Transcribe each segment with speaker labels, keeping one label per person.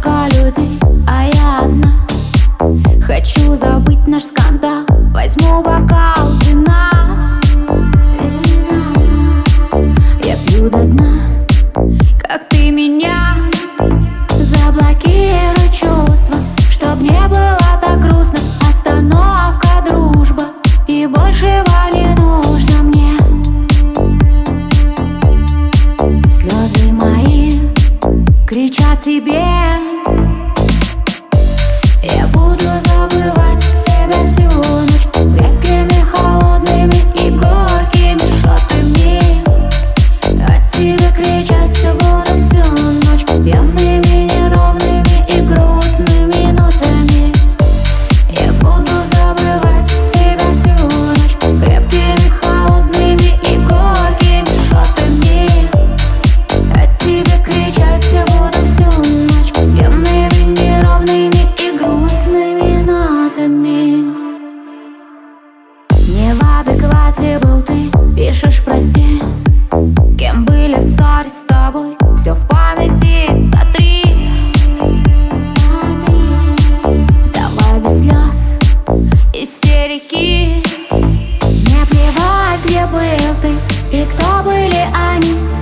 Speaker 1: столько людей, а я одна. Хочу забыть наш скандал. Возьму бокал вина. Я пью до дна, как ты меня Заблокируй чувства, чтоб не было так грустно. Остановка, дружба. И большего не нужно мне. Слезы мои кричат тебе. Истерики Не плевать, где был ты и кто были они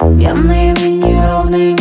Speaker 1: Явные неровные